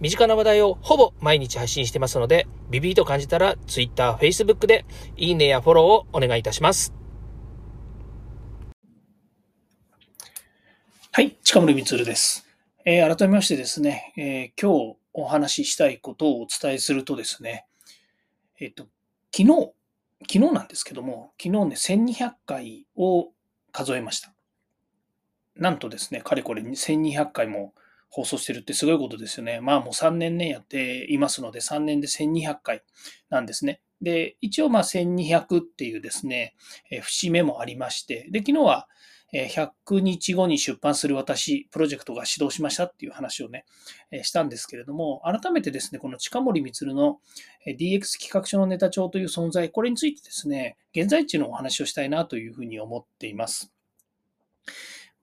身近な話題をほぼ毎日配信してますので、ビビーと感じたら Twitter、Facebook でいいねやフォローをお願いいたします。はい、近森光です。えー、改めましてですね、えー、今日お話ししたいことをお伝えするとですね、えっ、と、昨日、昨日なんですけども、昨日ね、1200回を数えました。なんとですね、かれこれ1200回も放送してるってすごいことですよね。まあもう3年ね、やっていますので、3年で1200回なんですね。で、一応まあ1200っていうですね、え節目もありまして、で、昨日は100日後に出版する私、プロジェクトが始動しましたっていう話をね、したんですけれども、改めてですね、この近森光の DX 企画書のネタ帳という存在、これについてですね、現在地のお話をしたいなというふうに思っています。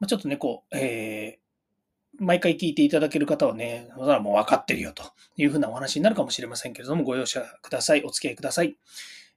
ちょっとね、こう、えー毎回聞いていただける方はね、そらもう分かってるよというふうなお話になるかもしれませんけれども、ご容赦ください。お付き合いください。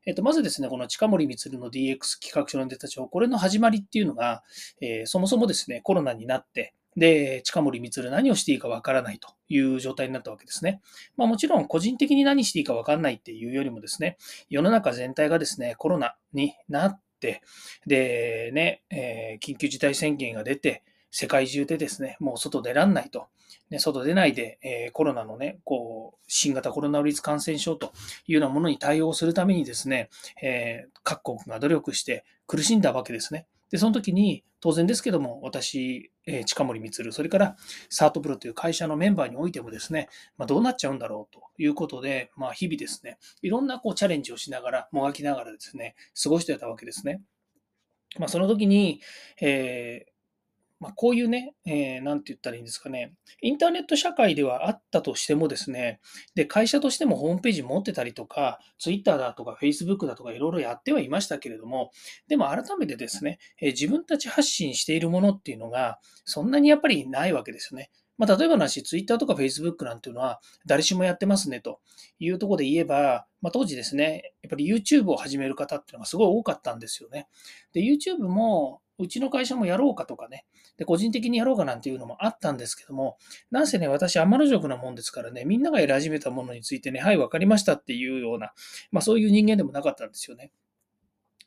えっと、まずですね、この近森光の DX 企画書の出た帳、これの始まりっていうのが、えー、そもそもですね、コロナになって、で、近森光何をしていいかわからないという状態になったわけですね。まあもちろん個人的に何していいかわからないっていうよりもですね、世の中全体がですね、コロナになって、で、ね、えー、緊急事態宣言が出て、世界中でですね、もう外出らんないと。ね、外出ないで、えー、コロナのね、こう、新型コロナウイルス感染症というようなものに対応するためにですね、えー、各国が努力して苦しんだわけですね。で、その時に、当然ですけども、私、えー、近森光、それからサートプロという会社のメンバーにおいてもですね、まあ、どうなっちゃうんだろうということで、まあ、日々ですね、いろんなこうチャレンジをしながら、もがきながらですね、過ごしてたわけですね。まあ、その時に、えー、まあ、こういうね、えー、なんて言ったらいいんですかね、インターネット社会ではあったとしてもですね、で、会社としてもホームページ持ってたりとか、Twitter だとか Facebook だとかいろいろやってはいましたけれども、でも改めてですね、えー、自分たち発信しているものっていうのが、そんなにやっぱりないわけですよね。まあ、例えばなし、Twitter とか Facebook なんていうのは、誰しもやってますねというところで言えば、まあ、当時ですね、やっぱり YouTube を始める方っていうのがすごい多かったんですよね。で、YouTube も、うちの会社もやろうかとかね、で、個人的にやろうかなんていうのもあったんですけども、なんせね、私、天の塾なもんですからね、みんながやり始めたものについてね、はい、わかりましたっていうような、まあそういう人間でもなかったんですよね。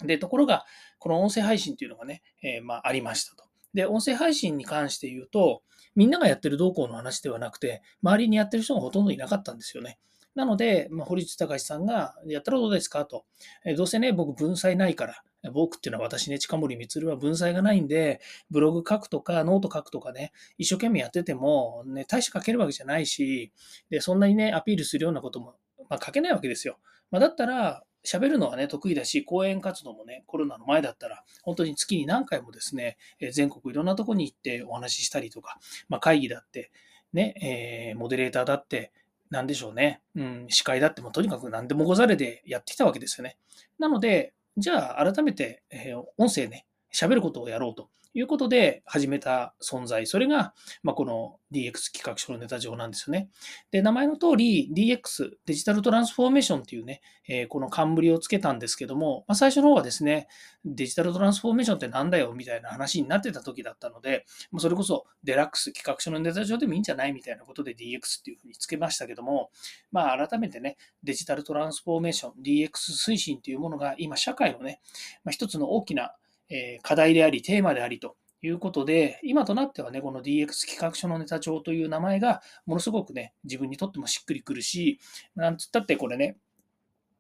で、ところが、この音声配信っていうのがね、えー、まあありましたと。で、音声配信に関して言うと、みんながやってる動向の話ではなくて、周りにやってる人がほとんどいなかったんですよね。なので、まあ、堀内隆さんが、やったらどうですかと。えどうせね、僕文才ないから、僕っていうのは私ね、近森満は文才がないんで、ブログ書くとか、ノート書くとかね、一生懸命やってても、ね、大して書けるわけじゃないし、で、そんなにね、アピールするようなことも、まあ、書けないわけですよ。まあ、だったら、喋るのはね、得意だし、講演活動もね、コロナの前だったら、本当に月に何回もですね、全国いろんなとこに行ってお話ししたりとか、まあ、会議だって、ね、えー、モデレーターだって、なんでしょうね、うん、司会だってもとにかく何でもござれでやってきたわけですよね。なので、じゃあ改めて、えー、音声ね、喋ることをやろうと。いうことで始めた存在。それが、ま、この DX 企画書のネタ上なんですよね。で、名前の通り DX、デジタルトランスフォーメーションっていうね、え、この冠をつけたんですけども、ま、最初の方はですね、デジタルトランスフォーメーションってなんだよみたいな話になってた時だったので、まあ、それこそデラックス企画書のネタ上でもいいんじゃないみたいなことで DX っていうふうにつけましたけども、まあ、改めてね、デジタルトランスフォーメーション、DX 推進っていうものが今社会のね、まあ、一つの大きなえ課題であり、テーマでありということで、今となってはね、この DX 企画書のネタ帳という名前がものすごくね、自分にとってもしっくりくるし、なんつったってこれね、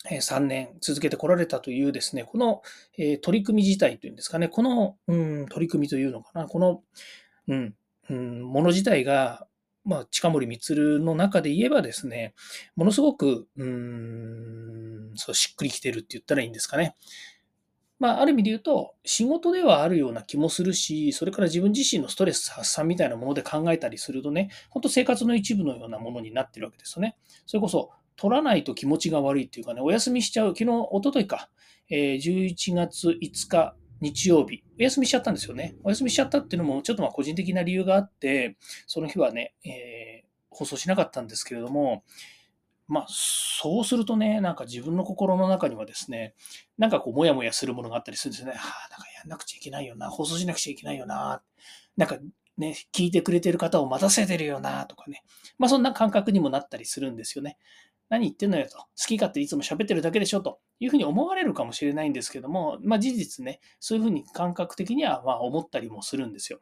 3年続けてこられたというですね、この取り組み自体というんですかね、この、うん、取り組みというのかな、この、うん、うん、もの自体が、まあ、近森光の中で言えばですね、ものすごく、うん、そうしっくりきてるって言ったらいいんですかね。まあ、ある意味で言うと、仕事ではあるような気もするし、それから自分自身のストレス発散みたいなもので考えたりするとね、本当生活の一部のようなものになってるわけですよね。それこそ、取らないと気持ちが悪いっていうかね、お休みしちゃう、昨日、おとといか、えー、11月5日、日曜日、お休みしちゃったんですよね。お休みしちゃったっていうのも、ちょっとまあ個人的な理由があって、その日はね、えー、放送しなかったんですけれども、まあ、そうするとね、なんか自分の心の中にはですね、なんかこう、もやもやするものがあったりするんですよね。はあ、なんかやんなくちゃいけないよな、放送しなくちゃいけないよな、なんかね、聞いてくれてる方を待たせてるよな、とかね。まあ、そんな感覚にもなったりするんですよね。何言ってんのよと。好き勝手いつも喋ってるだけでしょというふうに思われるかもしれないんですけども、まあ事実ね、そういうふうに感覚的にはま思ったりもするんですよ。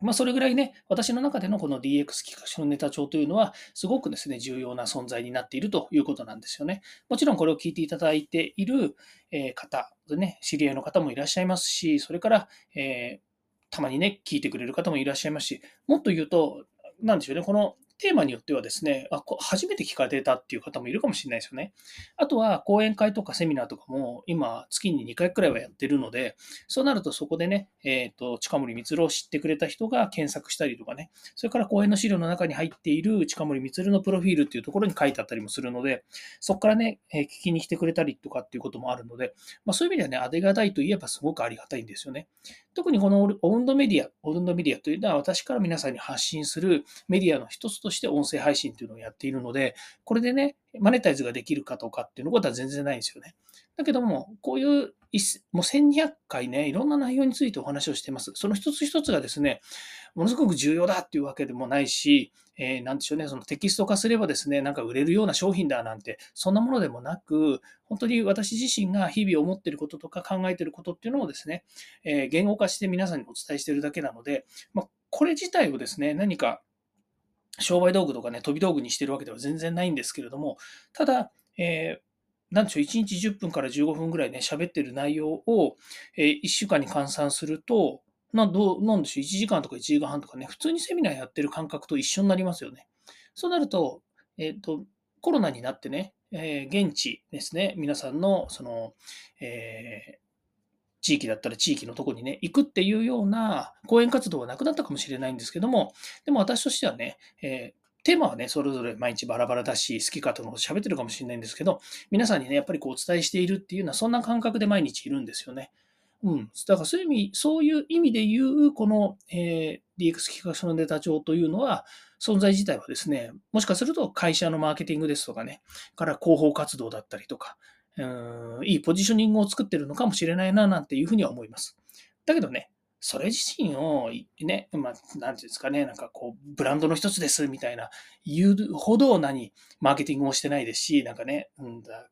まあ、それぐらいね、私の中でのこの DX 企画書のネタ帳というのは、すごくですね、重要な存在になっているということなんですよね。もちろんこれを聞いていただいている方ね、知り合いの方もいらっしゃいますし、それから、えー、たまにね、聞いてくれる方もいらっしゃいますし、もっと言うと、なんでしょうね、このテーマによってはですね、あ初めて聞かれたっていう方もいるかもしれないですよね。あとは講演会とかセミナーとかも今月に2回くらいはやってるので、そうなるとそこでね、えっ、ー、と、近森光郎を知ってくれた人が検索したりとかね、それから講演の資料の中に入っている近森光郎のプロフィールっていうところに書いてあったりもするので、そこからね、えー、聞きに来てくれたりとかっていうこともあるので、まあ、そういう意味ではね、ありがたいといえばすごくありがたいんですよね。特にこのオウンドメディア、オウンドメディアというのは私から皆さんに発信するメディアの一つととして音声配信というのをやっているので、これでね、マネタイズができるかとかっていうことは全然ないんですよね。だけども、こういう、もう1200回ね、いろんな内容についてお話をしています。その一つ一つがですね、ものすごく重要だっていうわけでもないし、えー、なんでしょうね、そのテキスト化すればですね、なんか売れるような商品だなんて、そんなものでもなく、本当に私自身が日々思っていることとか考えていることっていうのをですね、えー、言語化して皆さんにお伝えしているだけなので、まあ、これ自体をですね、何か商売道具とかね、飛び道具にしてるわけでは全然ないんですけれども、ただ、えーなんでしょう、1日10分から15分ぐらいね、喋ってる内容を、えー、1週間に換算すると、などうなんでしょう、1時間とか1時間半とかね、普通にセミナーやってる感覚と一緒になりますよね。そうなると、えっ、ー、と、コロナになってね、え、現地ですね、皆さんの、その、え、地域だったら地域のとこにね、行くっていうような講演活動はなくなったかもしれないんですけども、でも私としてはね、えーテーマはね、それぞれ毎日バラバラだし、好きかとのこと喋ってるかもしれないんですけど、皆さんにね、やっぱりこうお伝えしているっていうのは、そんな感覚で毎日いるんですよね。うん。だからそういう意味、そういう意味で言う、この、えー、DX 企画書のネタ帳というのは、存在自体はですね、もしかすると会社のマーケティングですとかね、から広報活動だったりとか、うんいいポジショニングを作ってるのかもしれないな、なんていうふうには思います。だけどね、それ自身をね、まあ、なんていうんですかね、なんかこう、ブランドの一つですみたいな言うほど何、マーケティングもしてないですし、なんかね、うんだ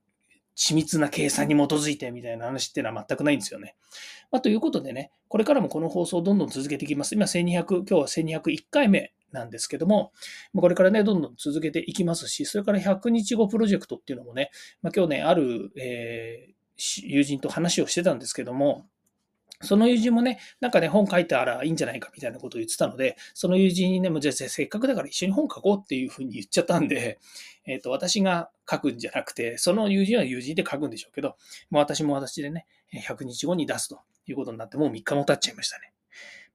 緻密な計算に基づいてみたいな話っていうのは全くないんですよね。まあ、ということでね、これからもこの放送をどんどん続けていきます。今1200、今日は1201回目なんですけども、これからね、どんどん続けていきますし、それから100日後プロジェクトっていうのもね、まあ、今日ね、ある、えー、友人と話をしてたんですけども、その友人もね、なんかね、本書いたらいいんじゃないかみたいなことを言ってたので、その友人にね、もうじゃあせっかくだから一緒に本書こうっていうふうに言っちゃったんで、えっ、ー、と、私が書くんじゃなくて、その友人は友人で書くんでしょうけど、もう私も私でね、100日後に出すということになって、もう3日も経っちゃいましたね。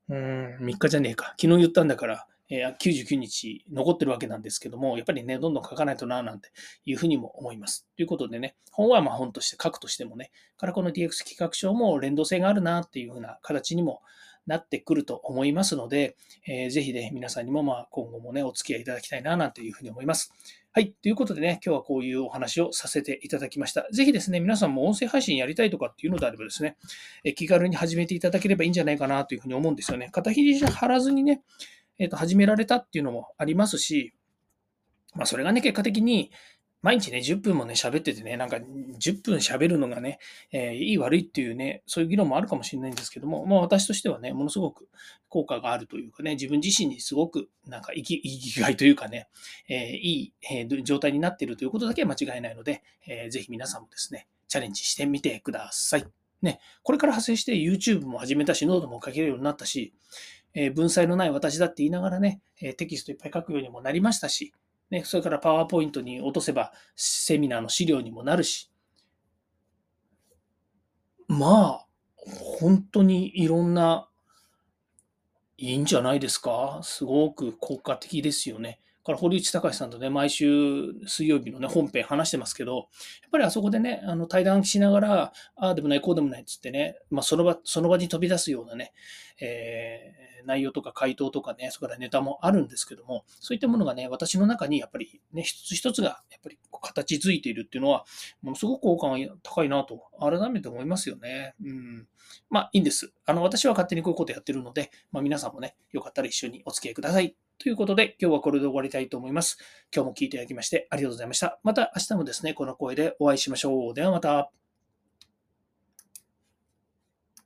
うーん、3日じゃねえか。昨日言ったんだから、え99日残ってるわけなんですけども、やっぱりね、どんどん書かないとな、なんていうふうにも思います。ということでね、本はまあ本として書くとしてもね、からこの DX 企画書も連動性があるなっていうふうな形にもなってくると思いますので、えー、ぜひね、皆さんにもま今後もね、お付き合いいただきたいな、なんていうふうに思います。はい。ということでね、今日はこういうお話をさせていただきました。ぜひですね、皆さんも音声配信やりたいとかっていうのであればですね、え気軽に始めていただければいいんじゃないかなというふうに思うんですよね。肩ひじ張らずにね、えっ、と、始められたっていうのもありますし、まあ、それがね、結果的に、毎日ね、10分もね、喋っててね、なんか10分喋るのがね、えー、いい悪いっていうね、そういう議論もあるかもしれないんですけども、まあ私としてはね、ものすごく効果があるというかね、自分自身にすごくなんか生き生きがいというかね、えー、いい、えー、状態になっているということだけは間違いないので、えー、ぜひ皆さんもですね、チャレンジしてみてください。ね、これから派生して YouTube も始めたし、ノートも書けるようになったし、え文才のない私だって言いながらね、えテキストいっぱい書くようにもなりましたし、ね、それからパワーポイントに落とせばセミナーの資料にもなるし、まあ、本当にいろんな、いいんじゃないですか？すごく効果的ですよね。から堀内隆さんとね、毎週水曜日のね、本編話してますけど、やっぱりあそこでね、あの対談しながら、ああでもない、こうでもないっつってね、まあ、その場、その場に飛び出すようなね、えー、内容とか回答とかね、それからネタもあるんですけども、そういったものがね、私の中にやっぱりね、一つ一つがやっぱり形づいているっていうのは、ものすごく効果が高いなと、改めて思いますよね。うん。まあ、いいんです。あの、私は勝手にこういうことやってるので、まあ、皆さんもね、よかったら一緒にお付き合いください。ということで、今日はこれで終わりたいと思います。今日も聞いていただきましてありがとうございました。また明日もですね、この声でお会いしましょう。ではまた。